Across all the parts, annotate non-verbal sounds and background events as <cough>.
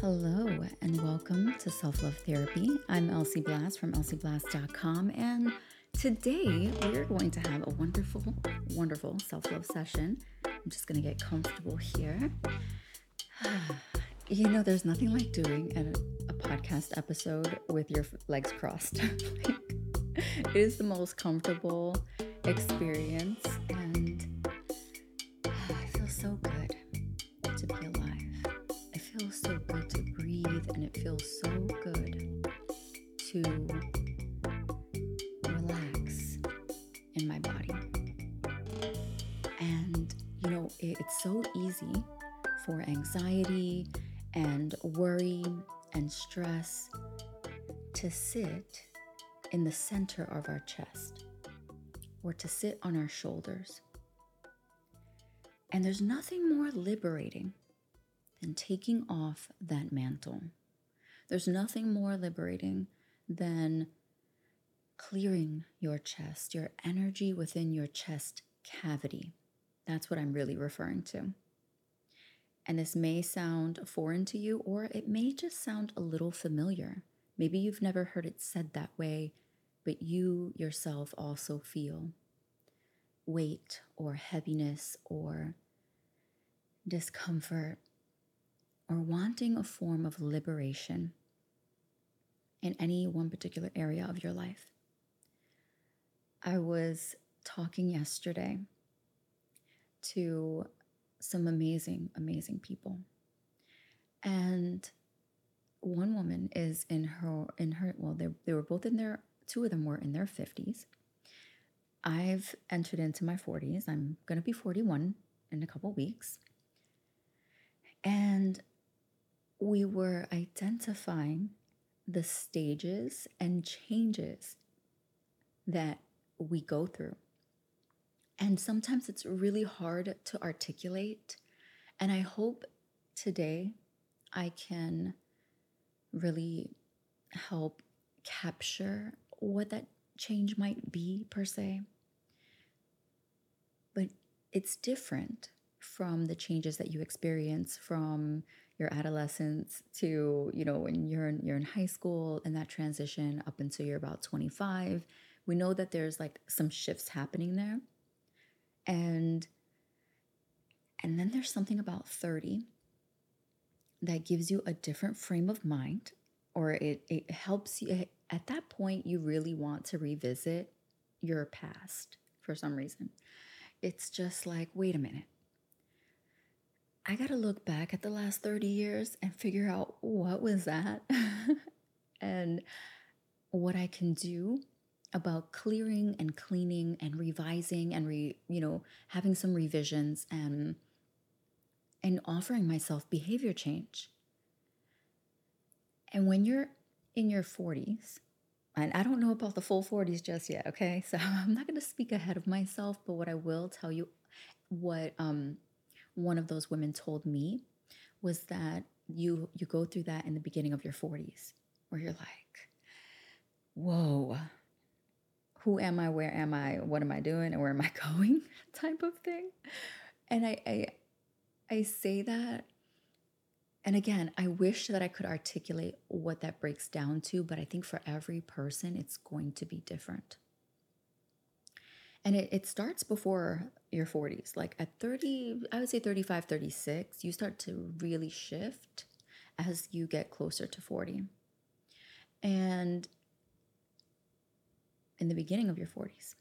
Hello, and welcome to Self Love Therapy. I'm Elsie Blass from elsieblass.com, and today we're going to have a wonderful, wonderful self love session. I'm just going to get comfortable here. <sighs> you know, there's nothing like doing a, a podcast episode with your legs crossed. <laughs> it is the most comfortable experience, feels so good to relax in my body. And you know, it, it's so easy for anxiety and worry and stress to sit in the center of our chest or to sit on our shoulders. And there's nothing more liberating than taking off that mantle. There's nothing more liberating than clearing your chest, your energy within your chest cavity. That's what I'm really referring to. And this may sound foreign to you, or it may just sound a little familiar. Maybe you've never heard it said that way, but you yourself also feel weight or heaviness or discomfort or wanting a form of liberation in any one particular area of your life. I was talking yesterday to some amazing, amazing people. And one woman is in her in her well they, they were both in their two of them were in their 50s i've entered into my 40s i'm going to be 41 in a couple weeks and we were identifying the stages and changes that we go through and sometimes it's really hard to articulate and i hope today i can really help capture what that change might be, per se. But it's different from the changes that you experience from your adolescence to you know when you're in, you're in high school and that transition up until you're about 25 we know that there's like some shifts happening there. And and then there's something about 30 that gives you a different frame of mind or it, it helps you at that point you really want to revisit your past for some reason. It's just like wait a minute i got to look back at the last 30 years and figure out what was that <laughs> and what i can do about clearing and cleaning and revising and re, you know having some revisions and and offering myself behavior change. And when you're in your 40s, and I don't know about the full 40s just yet, okay? So <laughs> I'm not going to speak ahead of myself, but what I will tell you, what um, one of those women told me was that you you go through that in the beginning of your 40s, where you're like, "Whoa, who am I? Where am I? What am I doing? And where am I <laughs> going?" type of thing. And I, I I say that. And again, I wish that I could articulate what that breaks down to, but I think for every person, it's going to be different. And it, it starts before your 40s. Like at 30, I would say 35, 36, you start to really shift as you get closer to 40. And in the beginning of your 40s.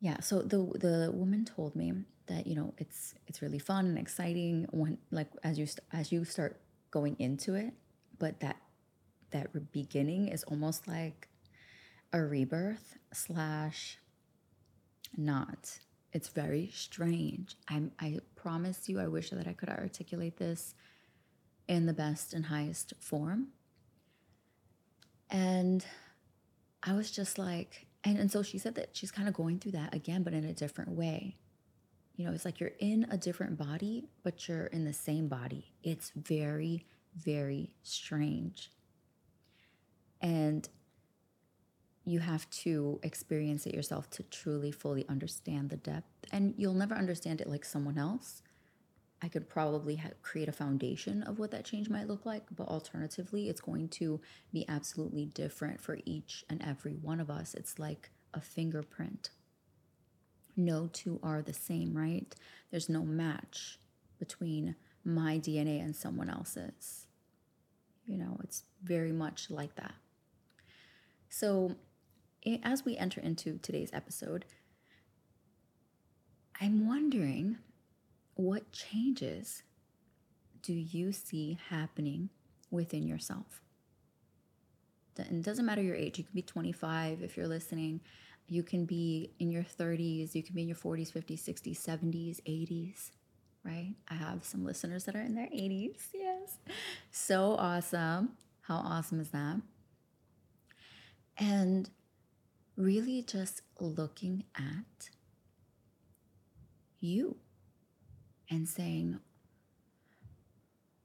Yeah, so the the woman told me that you know it's it's really fun and exciting when like as you as you start going into it but that that beginning is almost like a rebirth slash not it's very strange i'm i promise you i wish that i could articulate this in the best and highest form and i was just like and, and so she said that she's kind of going through that again but in a different way you know, it's like you're in a different body, but you're in the same body. It's very, very strange. And you have to experience it yourself to truly, fully understand the depth. And you'll never understand it like someone else, I could probably ha- create a foundation of what that change might look like. But alternatively, it's going to be absolutely different for each and every one of us. It's like a fingerprint. No two are the same, right? There's no match between my DNA and someone else's. You know, it's very much like that. So, as we enter into today's episode, I'm wondering what changes do you see happening within yourself? And it doesn't matter your age. You can be 25 if you're listening. You can be in your 30s. You can be in your 40s, 50s, 60s, 70s, 80s, right? I have some listeners that are in their 80s. Yes. So awesome. How awesome is that? And really just looking at you and saying,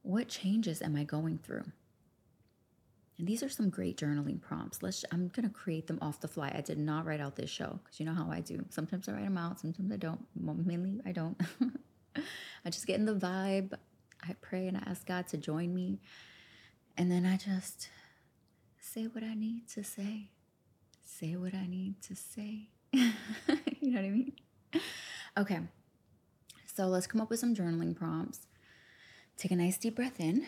what changes am I going through? And these are some great journaling prompts. Let's I'm going to create them off the fly. I did not write out this show cuz you know how I do. Sometimes I write them out, sometimes I don't. Mainly I don't. <laughs> I just get in the vibe. I pray and I ask God to join me. And then I just say what I need to say. Say what I need to say. <laughs> you know what I mean? Okay. So let's come up with some journaling prompts. Take a nice deep breath in.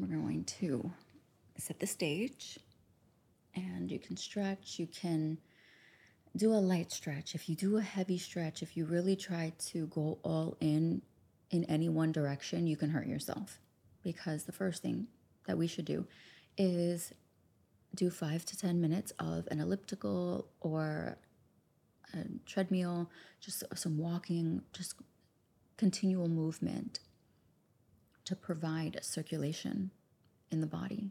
We're going to set the stage and you can stretch. You can do a light stretch. If you do a heavy stretch, if you really try to go all in in any one direction, you can hurt yourself. Because the first thing that we should do is do five to 10 minutes of an elliptical or a treadmill, just some walking, just continual movement to provide circulation in the body.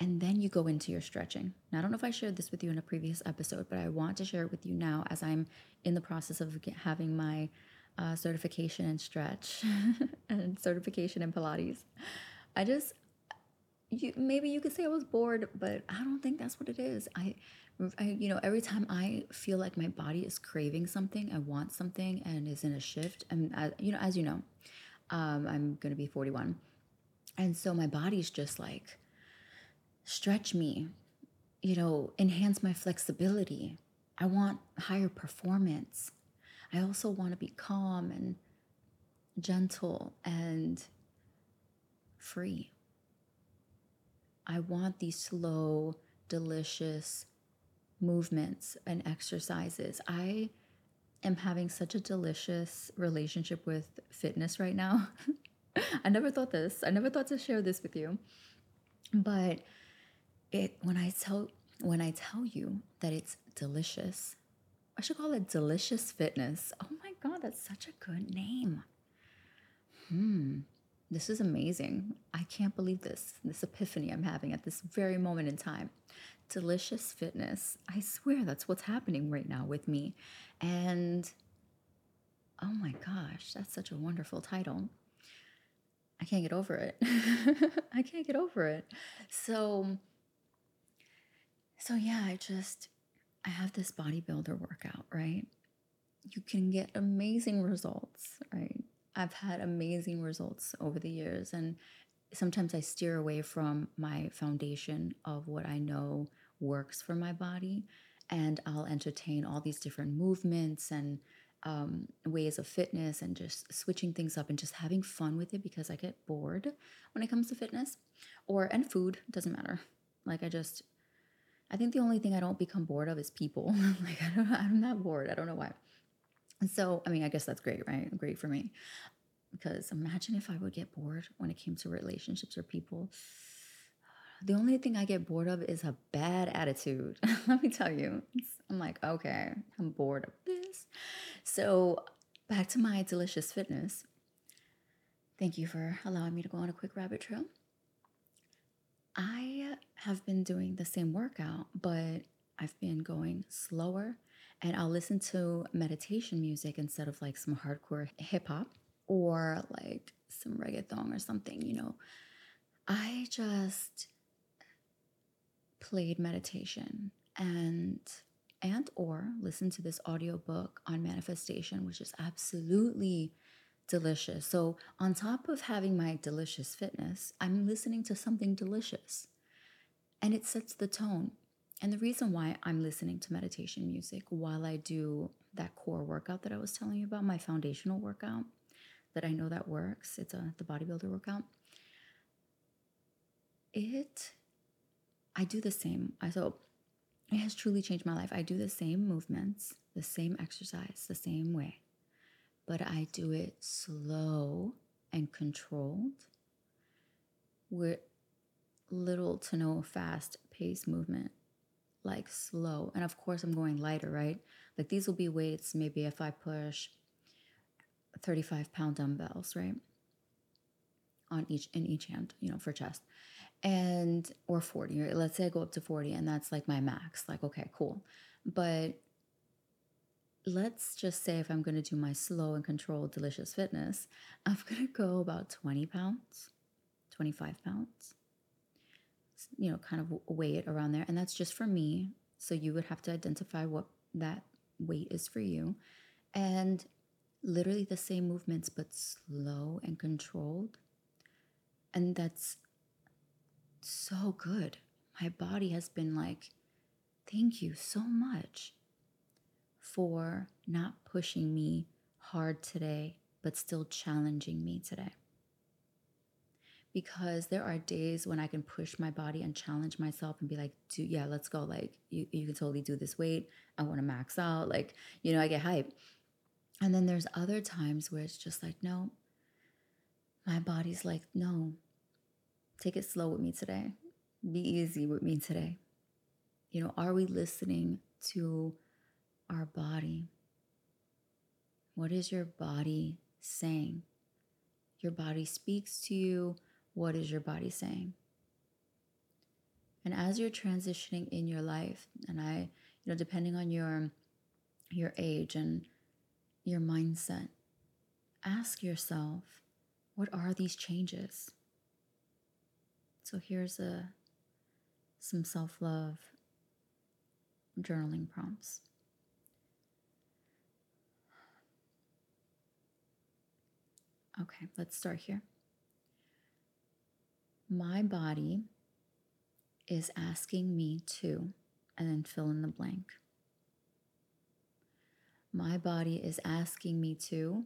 And then you go into your stretching. Now, I don't know if I shared this with you in a previous episode, but I want to share it with you now as I'm in the process of having my uh, certification in stretch <laughs> and certification in Pilates. I just, you, maybe you could say I was bored, but I don't think that's what it is. I, I, you know, every time I feel like my body is craving something, I want something, and is in a shift. And you know, as you know, um, I'm gonna be 41, and so my body's just like stretch me, you know, enhance my flexibility. I want higher performance. I also want to be calm and gentle and free. I want these slow, delicious movements and exercises. I am having such a delicious relationship with fitness right now. <laughs> I never thought this. I never thought to share this with you. But it when I tell when I tell you that it's delicious, I should call it delicious fitness. Oh my god, that's such a good name. Hmm. This is amazing. I can't believe this. This epiphany I'm having at this very moment in time. Delicious fitness. I swear that's what's happening right now with me. And oh my gosh, that's such a wonderful title. I can't get over it. <laughs> I can't get over it. So, so yeah, I just, I have this bodybuilder workout, right? You can get amazing results, right? I've had amazing results over the years. And sometimes I steer away from my foundation of what I know works for my body. And I'll entertain all these different movements and um, ways of fitness and just switching things up and just having fun with it because I get bored when it comes to fitness or and food doesn't matter. Like I just, I think the only thing I don't become bored of is people. <laughs> like I don't, I'm not bored. I don't know why. And so, I mean, I guess that's great, right? Great for me. Because imagine if I would get bored when it came to relationships or people. The only thing I get bored of is a bad attitude. <laughs> Let me tell you. I'm like, okay, I'm bored of this. So, back to my delicious fitness. Thank you for allowing me to go on a quick rabbit trail. I have been doing the same workout, but I've been going slower and I'll listen to meditation music instead of like some hardcore hip hop or like some reggaeton or something, you know. I just played meditation and and or listen to this audiobook on manifestation which is absolutely delicious. So, on top of having my delicious fitness, I'm listening to something delicious and it sets the tone. And the reason why I'm listening to meditation music while I do that core workout that I was telling you about, my foundational workout that I know that works, it's a the bodybuilder workout. It I do the same. I so it has truly changed my life. I do the same movements, the same exercise, the same way, but I do it slow and controlled with little to no fast pace movement, like slow. And of course, I'm going lighter, right? Like these will be weights, maybe if I push 35 pound dumbbells, right? On each, in each hand, you know, for chest and or 40 or let's say i go up to 40 and that's like my max like okay cool but let's just say if i'm to do my slow and controlled delicious fitness <laughs> i'm to go about 20 pounds 25 pounds you know kind of weigh it around there and that's just for me so you would have to identify what that weight is for you and literally the same movements but slow and controlled and that's so good. My body has been like, thank you so much for not pushing me hard today, but still challenging me today. Because there are days when I can push my body and challenge myself and be like, do yeah, let's go. Like, you, you can totally do this weight. I want to max out. Like, you know, I get hype. And then there's other times where it's just like, no, my body's like, no, Take it slow with me today. Be easy with me today. You know, are we listening to our body? What is your body saying? Your body speaks to you. What is your body saying? And as you're transitioning in your life, and I, you know, depending on your your age and your mindset, ask yourself, what are these changes? So here's a some self-love journaling prompts. Okay, let's start here. My body is asking me to, and then fill in the blank. My body is asking me to,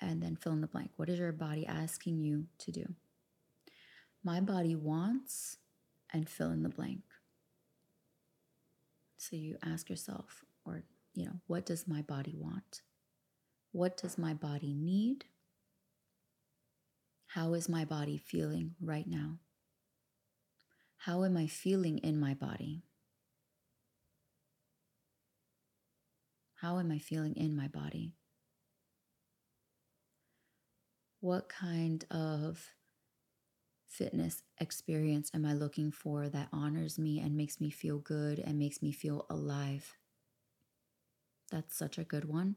and then fill in the blank. What is your body asking you to do? my body wants, and fill in the blank. So you ask yourself, or, you know, what does my body want? What does my body need? How is my body feeling right now? How am I feeling in my body? How am I feeling in my body? What kind of fitness experience am I looking for that honors me and makes me feel good and makes me feel alive? That's such a good one.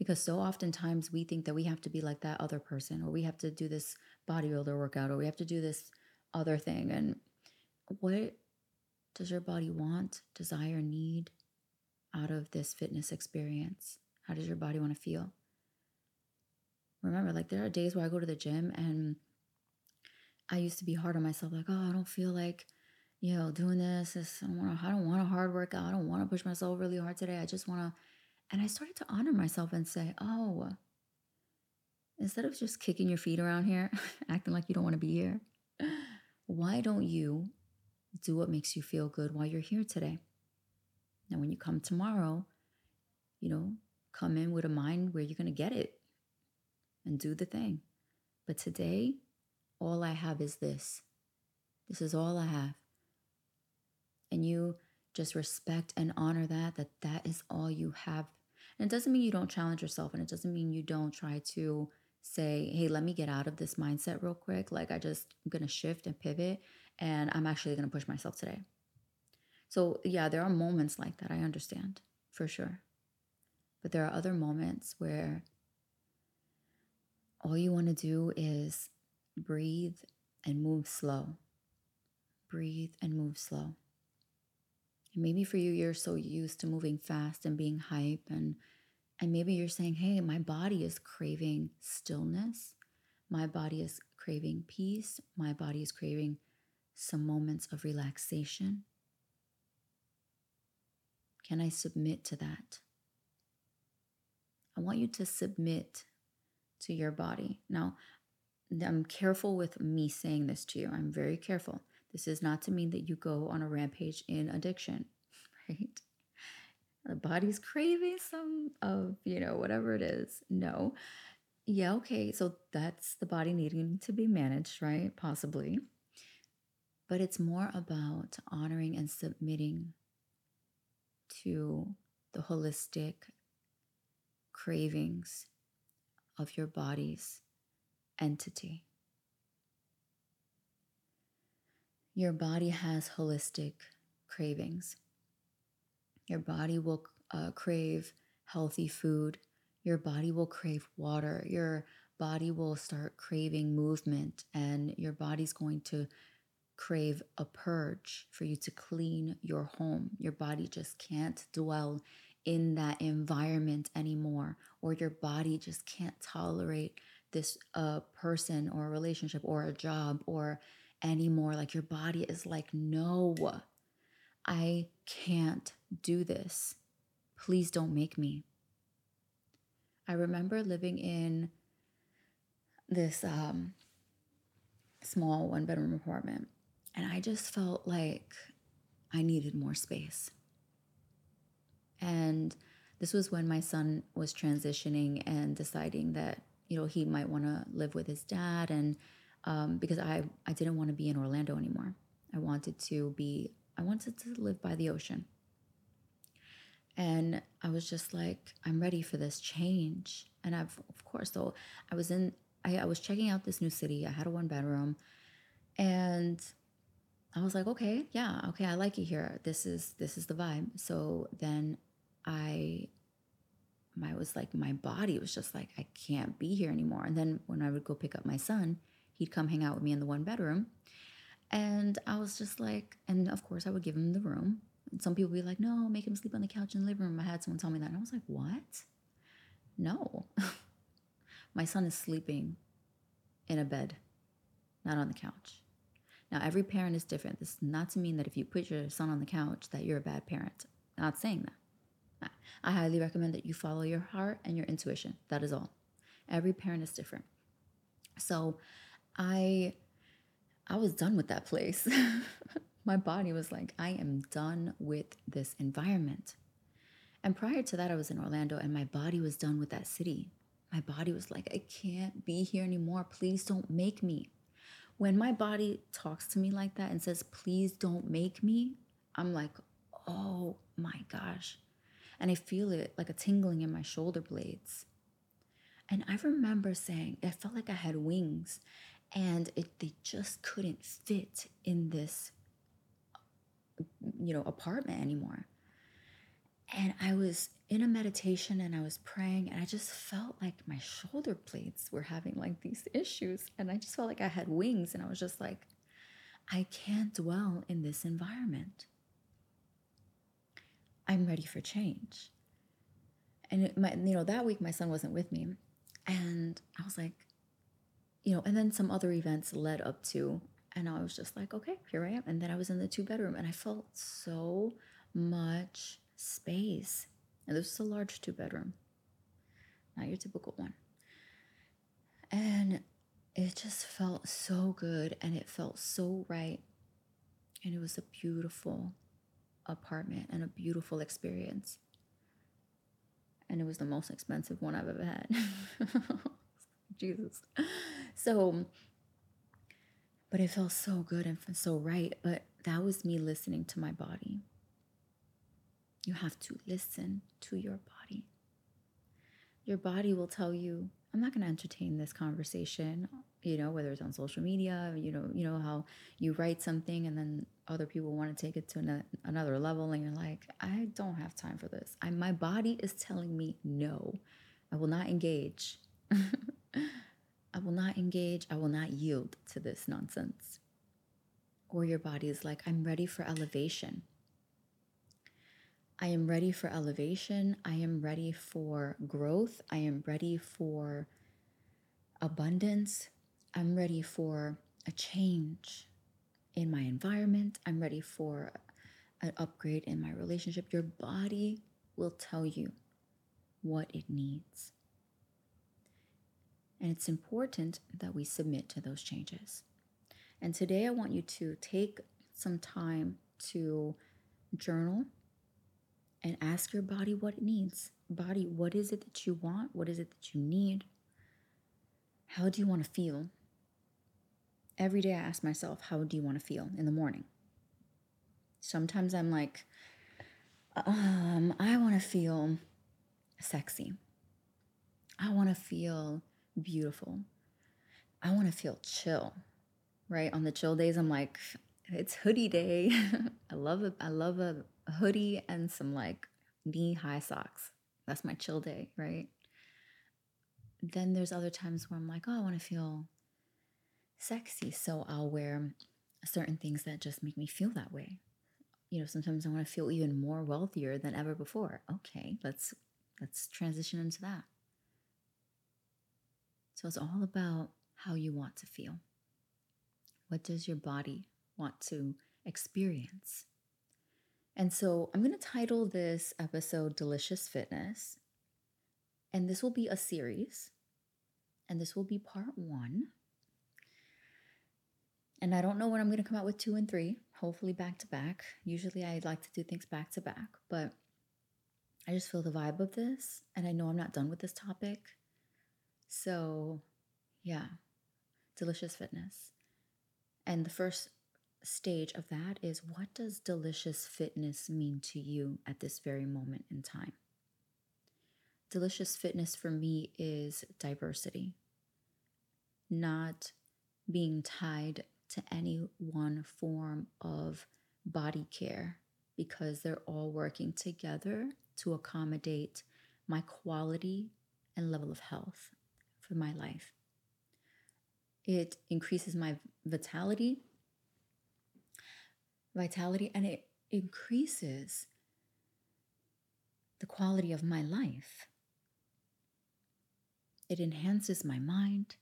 Because so oftentimes we think that we have to be like that other person, or we have to do this bodybuilder workout, or we have to do this other thing. And what does your body want, desire, need out of this fitness experience? How does your body want to feel? Remember, like there are days where I go to the gym and I used to be hard on myself, like, oh, I don't feel like, you know, doing this. this I don't want to. I don't want a hard workout. I don't want to push myself really hard today. I just want to. And I started to honor myself and say, oh, instead of just kicking your feet around here, <laughs> acting like you don't want to be here, why don't you do what makes you feel good while you're here today? Now, when you come tomorrow, you know, come in with a mind where you're going to get it and do the thing. But today, all I have is this. This is all I have. And you just respect and honor that, that that is all you have. And it doesn't mean you don't challenge yourself, and it doesn't mean you don't try to say, hey, let me get out of this mindset real quick. Like, I just, I'm going to shift and pivot, and I'm actually going to push myself today. So, yeah, there are moments like that. I understand for sure. But there are other moments where all you want to do is breathe and move slow. Breathe and move slow. And maybe for you, you're so used to moving fast and being hype and And maybe you're saying, hey, my body is craving stillness. My body is craving peace. My body is craving some moments of relaxation. Can I submit to that? I want you to submit to your body. Now, I'm careful with me saying this to you. I'm very careful. This is not to mean that you go on a rampage in addiction, <laughs> right? The body's craving some of, you know, whatever it is. No. Yeah, okay. So that's the body needing to be managed, right? Possibly. But it's more about honoring and submitting to the holistic cravings of your body's entity. Your body has holistic cravings. Your body will uh, crave healthy food. Your body will crave water. Your body will start craving movement, and your body's going to crave a purge for you to clean your home. Your body just can't dwell in that environment anymore, or your body just can't tolerate this uh, person or a relationship or a job or anymore. Like your body is like, no, I can't do this. Please don't make me. I remember living in this um, small one bedroom apartment and I just felt like I needed more space. And this was when my son was transitioning and deciding that, you know, he might want to live with his dad. And um, because I, I didn't want to be in Orlando anymore. I wanted to be, I wanted to live by the ocean. And I was just like, I'm ready for this change. And I've, of course, so I was in, I, I was checking out this new city. I had a one bedroom. And I was like, okay, yeah, okay, I like it here. This is this is the vibe. So then I I was like my body was just like I can't be here anymore. And then when I would go pick up my son, he'd come hang out with me in the one bedroom. And I was just like, and of course I would give him the room. And some people be like, no, make him sleep on the couch in the living room. I had someone tell me that. And I was like, what? No. <laughs> my son is sleeping in a bed, not on the couch. Now, every parent is different. This is not to mean that if you put your son on the couch that you're a bad parent. I'm not saying that. I highly recommend that you follow your heart and your intuition. That is all. Every parent is different. So, I I was done with that place. <laughs> My body was like, I am done with this environment. And prior to that, I was in Orlando and my body was done with that city. My body was like, I can't be here anymore. Please don't make me. When my body talks to me like that and says, please don't make me, I'm like, oh my gosh. And I feel it like a tingling in my shoulder blades. And I remember saying, it felt like I had wings and it, they just couldn't fit in this, you know, apartment anymore. And I was in a meditation and I was praying and I just felt like my shoulder blades were having like these issues. And I just felt like I had wings and I was just like, I can't dwell in this environment. I'm ready for change. And it, my, you know, that week my son wasn't with me. And I was like, you know, and then some other events led up to, and I was just like, okay, here I am. And then I was in the two bedroom and I felt so much space. And this was a large two bedroom, not your typical one. And it just felt so good and it felt so right. And it was a beautiful apartment and a beautiful experience. And it was the most expensive one I've ever had. <laughs> Jesus. So, but it felt so good and so right. But that was me listening to my body. You have to listen to your body. Your body will tell you, I'm not going to entertain this conversation, you know, whether it's on social media, you know, you know how you write something and then other people want to take it to another level and you're like, I don't have time for this. I, my body is telling me no. I will not engage. <laughs> I will not engage. I will not yield to this nonsense. Or your body is like, I'm ready for elevation. I am ready for elevation. I am ready for growth. I am ready for abundance. I'm ready for a change in my environment. I'm ready for an upgrade in my relationship. Your body will tell you what it needs. And it's important that we submit to those changes. And today I want you to take some time to journal and ask your body what it needs. Body, what is it that you want? What is it that you need? How do you want to feel? Every day I ask myself, how do you want to feel in the morning? Sometimes I'm like, um, I want to feel sexy. I want to feel beautiful. I want to feel chill. Right? On the chill days I'm like, it's hoodie day. <laughs> I love a I love a hoodie and some like knee-high socks. That's my chill day, right? Then there's other times where I'm like, oh, I want to feel sexy, so I'll wear certain things that just make me feel that way you know sometimes i want to feel even more wealthier than ever before okay let's let's transition into that so it's all about how you want to feel what does your body want to experience and so i'm going to title this episode delicious fitness and this will be a series and this will be part one and I don't know when I'm going to come out with two and three, hopefully back to back. Usually I like to do things back to back, but I just feel the vibe of this. And I know I'm not done with this topic. So, yeah, delicious fitness. And the first stage of that is what does delicious fitness mean to you at this very moment in time? Delicious fitness for me is diversity, not being tied to any one form of body care because they're all working together to accommodate my quality and level of health for my life. It increases my vitality, vitality, and it increases the quality of my life. It enhances my mind,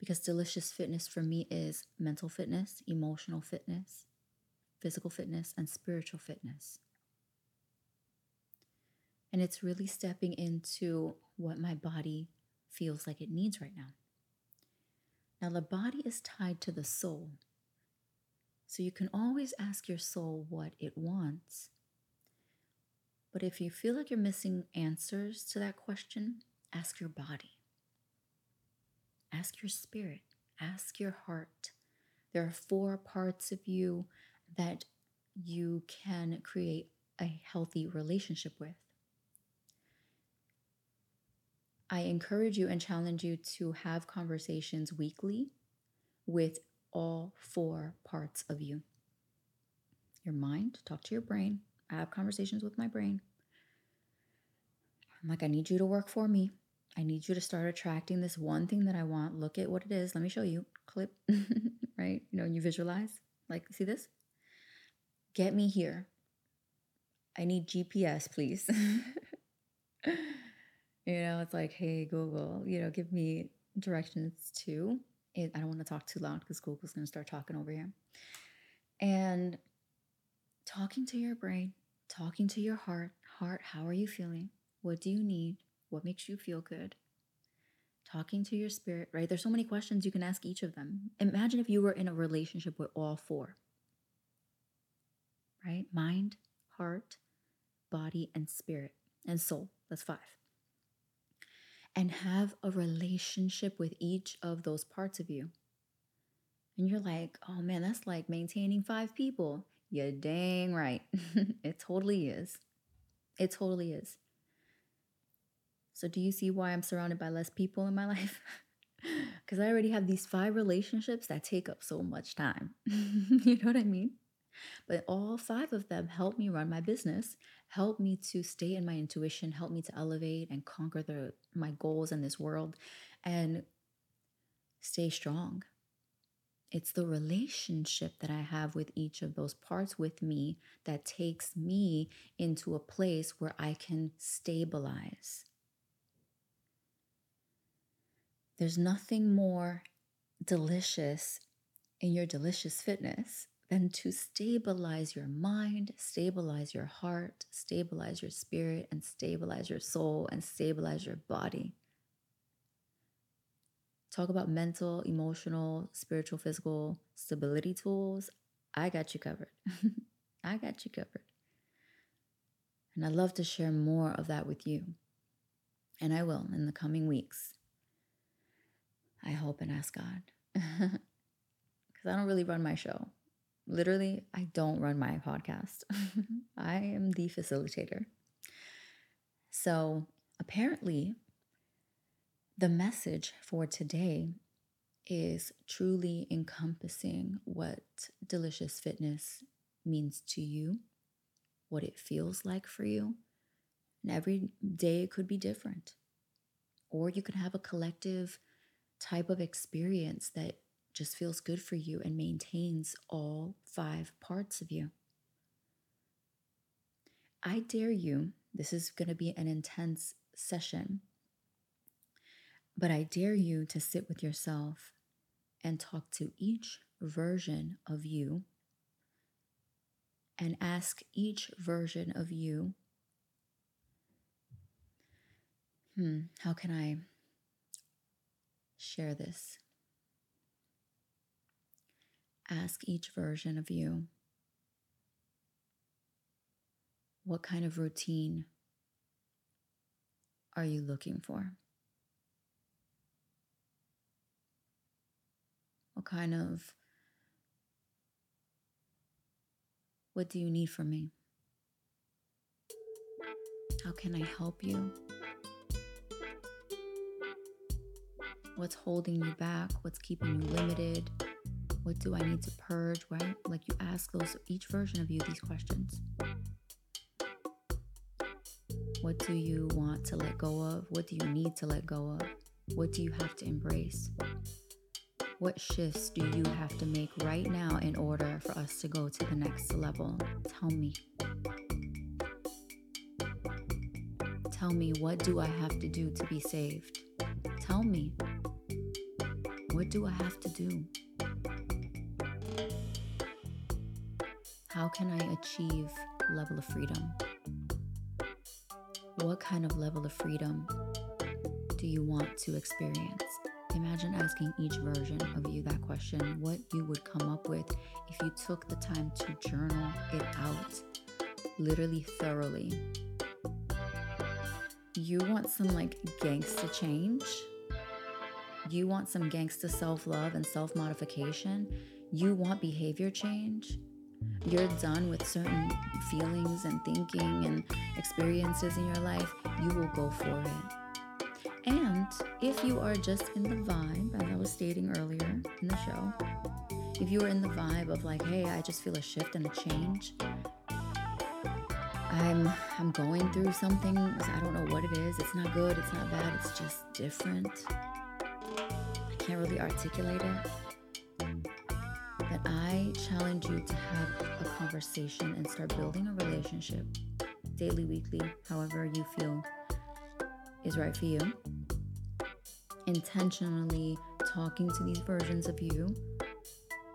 because delicious fitness for me is mental fitness, emotional fitness, physical fitness, and spiritual fitness. And it's really stepping into what my body feels like it needs right now. Now, the body is tied to the soul. So you can always ask your soul what it wants. But if you feel like you're missing answers to that question, ask your body. Ask your spirit, ask your heart. There are four parts of you that you can create a healthy relationship with. I encourage you and challenge you to have conversations weekly with all four parts of you your mind, talk to your brain. I have conversations with my brain. I'm like, I need you to work for me. I need you to start attracting this one thing that I want. Look at what it is. Let me show you. Clip, <laughs> right? You know, you visualize. Like, see this? Get me here. I need GPS, please. <laughs> you know, it's like, hey, Google, you know, give me directions to. I don't want to talk too loud because Google's going to start talking over here. And talking to your brain, talking to your heart. Heart, how are you feeling? What do you need? What makes you feel good? Talking to your spirit, right? There's so many questions you can ask each of them. Imagine if you were in a relationship with all four, right? Mind, heart, body, and spirit, and soul. That's five. And have a relationship with each of those parts of you. And you're like, oh man, that's like maintaining five people. Yeah, dang right. <laughs> it totally is. It totally is. So, do you see why I'm surrounded by less people in my <laughs> life? Because I already have these five relationships that take up so much time. <laughs> you know what I mean? But all five of them help me run my business, help me to stay in my intuition, help me to elevate and conquer the my goals in this world and stay strong. It's the relationship that I have with each of those parts with me that takes me into a place where I can stabilize. There's nothing more delicious in your delicious fitness than to stabilize your mind, stabilize your heart, stabilize your spirit, and stabilize your soul, and stabilize your body. Talk about mental, emotional, spiritual, physical stability tools. I got you covered. <laughs> I got you covered. And I'd love to share more of that with you. And I will in the coming weeks. I hope and ask God. <laughs> Because I don't really run my show. Literally, I don't run my podcast. <laughs> I am the facilitator. So apparently, the message for today is truly encompassing what delicious fitness means to you, what it feels like for you. And every day it could be different. Or you could have a collective type of experience that just feels good for you and maintains all five parts of you. I dare you, this is going to be an intense session, but I dare you to sit with yourself and talk to each version of you and ask each version of you, hmm, how can I share this? Ask each version of you what kind of routine are you looking for? What kind of what do you need from me? How can I help you? What's holding you back? What's keeping you limited? What do I need to purge, right? Like you ask those each version of you these questions. What do you want to let go of? What do you need to let go of? What do you have to embrace? What shifts do you have to make right now in order for us to go to the next level? Tell me. Tell me, what do I have to do to be saved? Tell me. What do I have to do? How can I achieve level of freedom? What kind of level of freedom do you want to experience? Imagine asking each version of you that question, what you would come up with if you took the time to journal it out, literally thoroughly. You want some like gangsta change? You want some gangsta self love and self modification? You want behavior change? you're done with certain feelings and thinking and experiences in your life, you will go for it. And if you are just in the vibe, as I was stating earlier in the show, if you are in the vibe of like, hey, I just feel a shift and a change, I'm I'm going through something. I don't know what it is. It's not good. It's not bad. It's just different. Can't really articulate it. But I challenge you to have a conversation and start building a relationship daily, weekly, however you feel is right for you. Intentionally talking to these versions of you,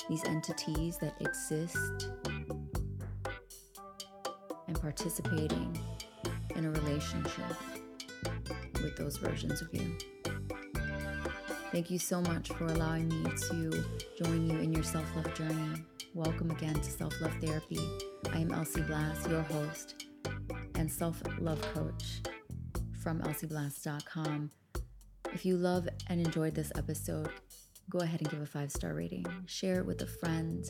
these entities that exist, and participating in a relationship with those versions of you. Thank you so much for allowing me to join you in your self love journey. Welcome again to Self Love Therapy. I am Elsie Blass, your host and self love coach from elsieblass.com. If you love and enjoyed this episode, go ahead and give a five star rating. Share it with a friend.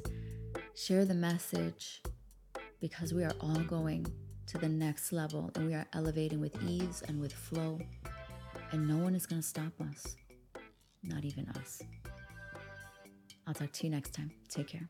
Share the message because we are all going to the next level and we are elevating with ease and with flow, and no one is going to stop us not even us. I'll talk to you next time. Take care.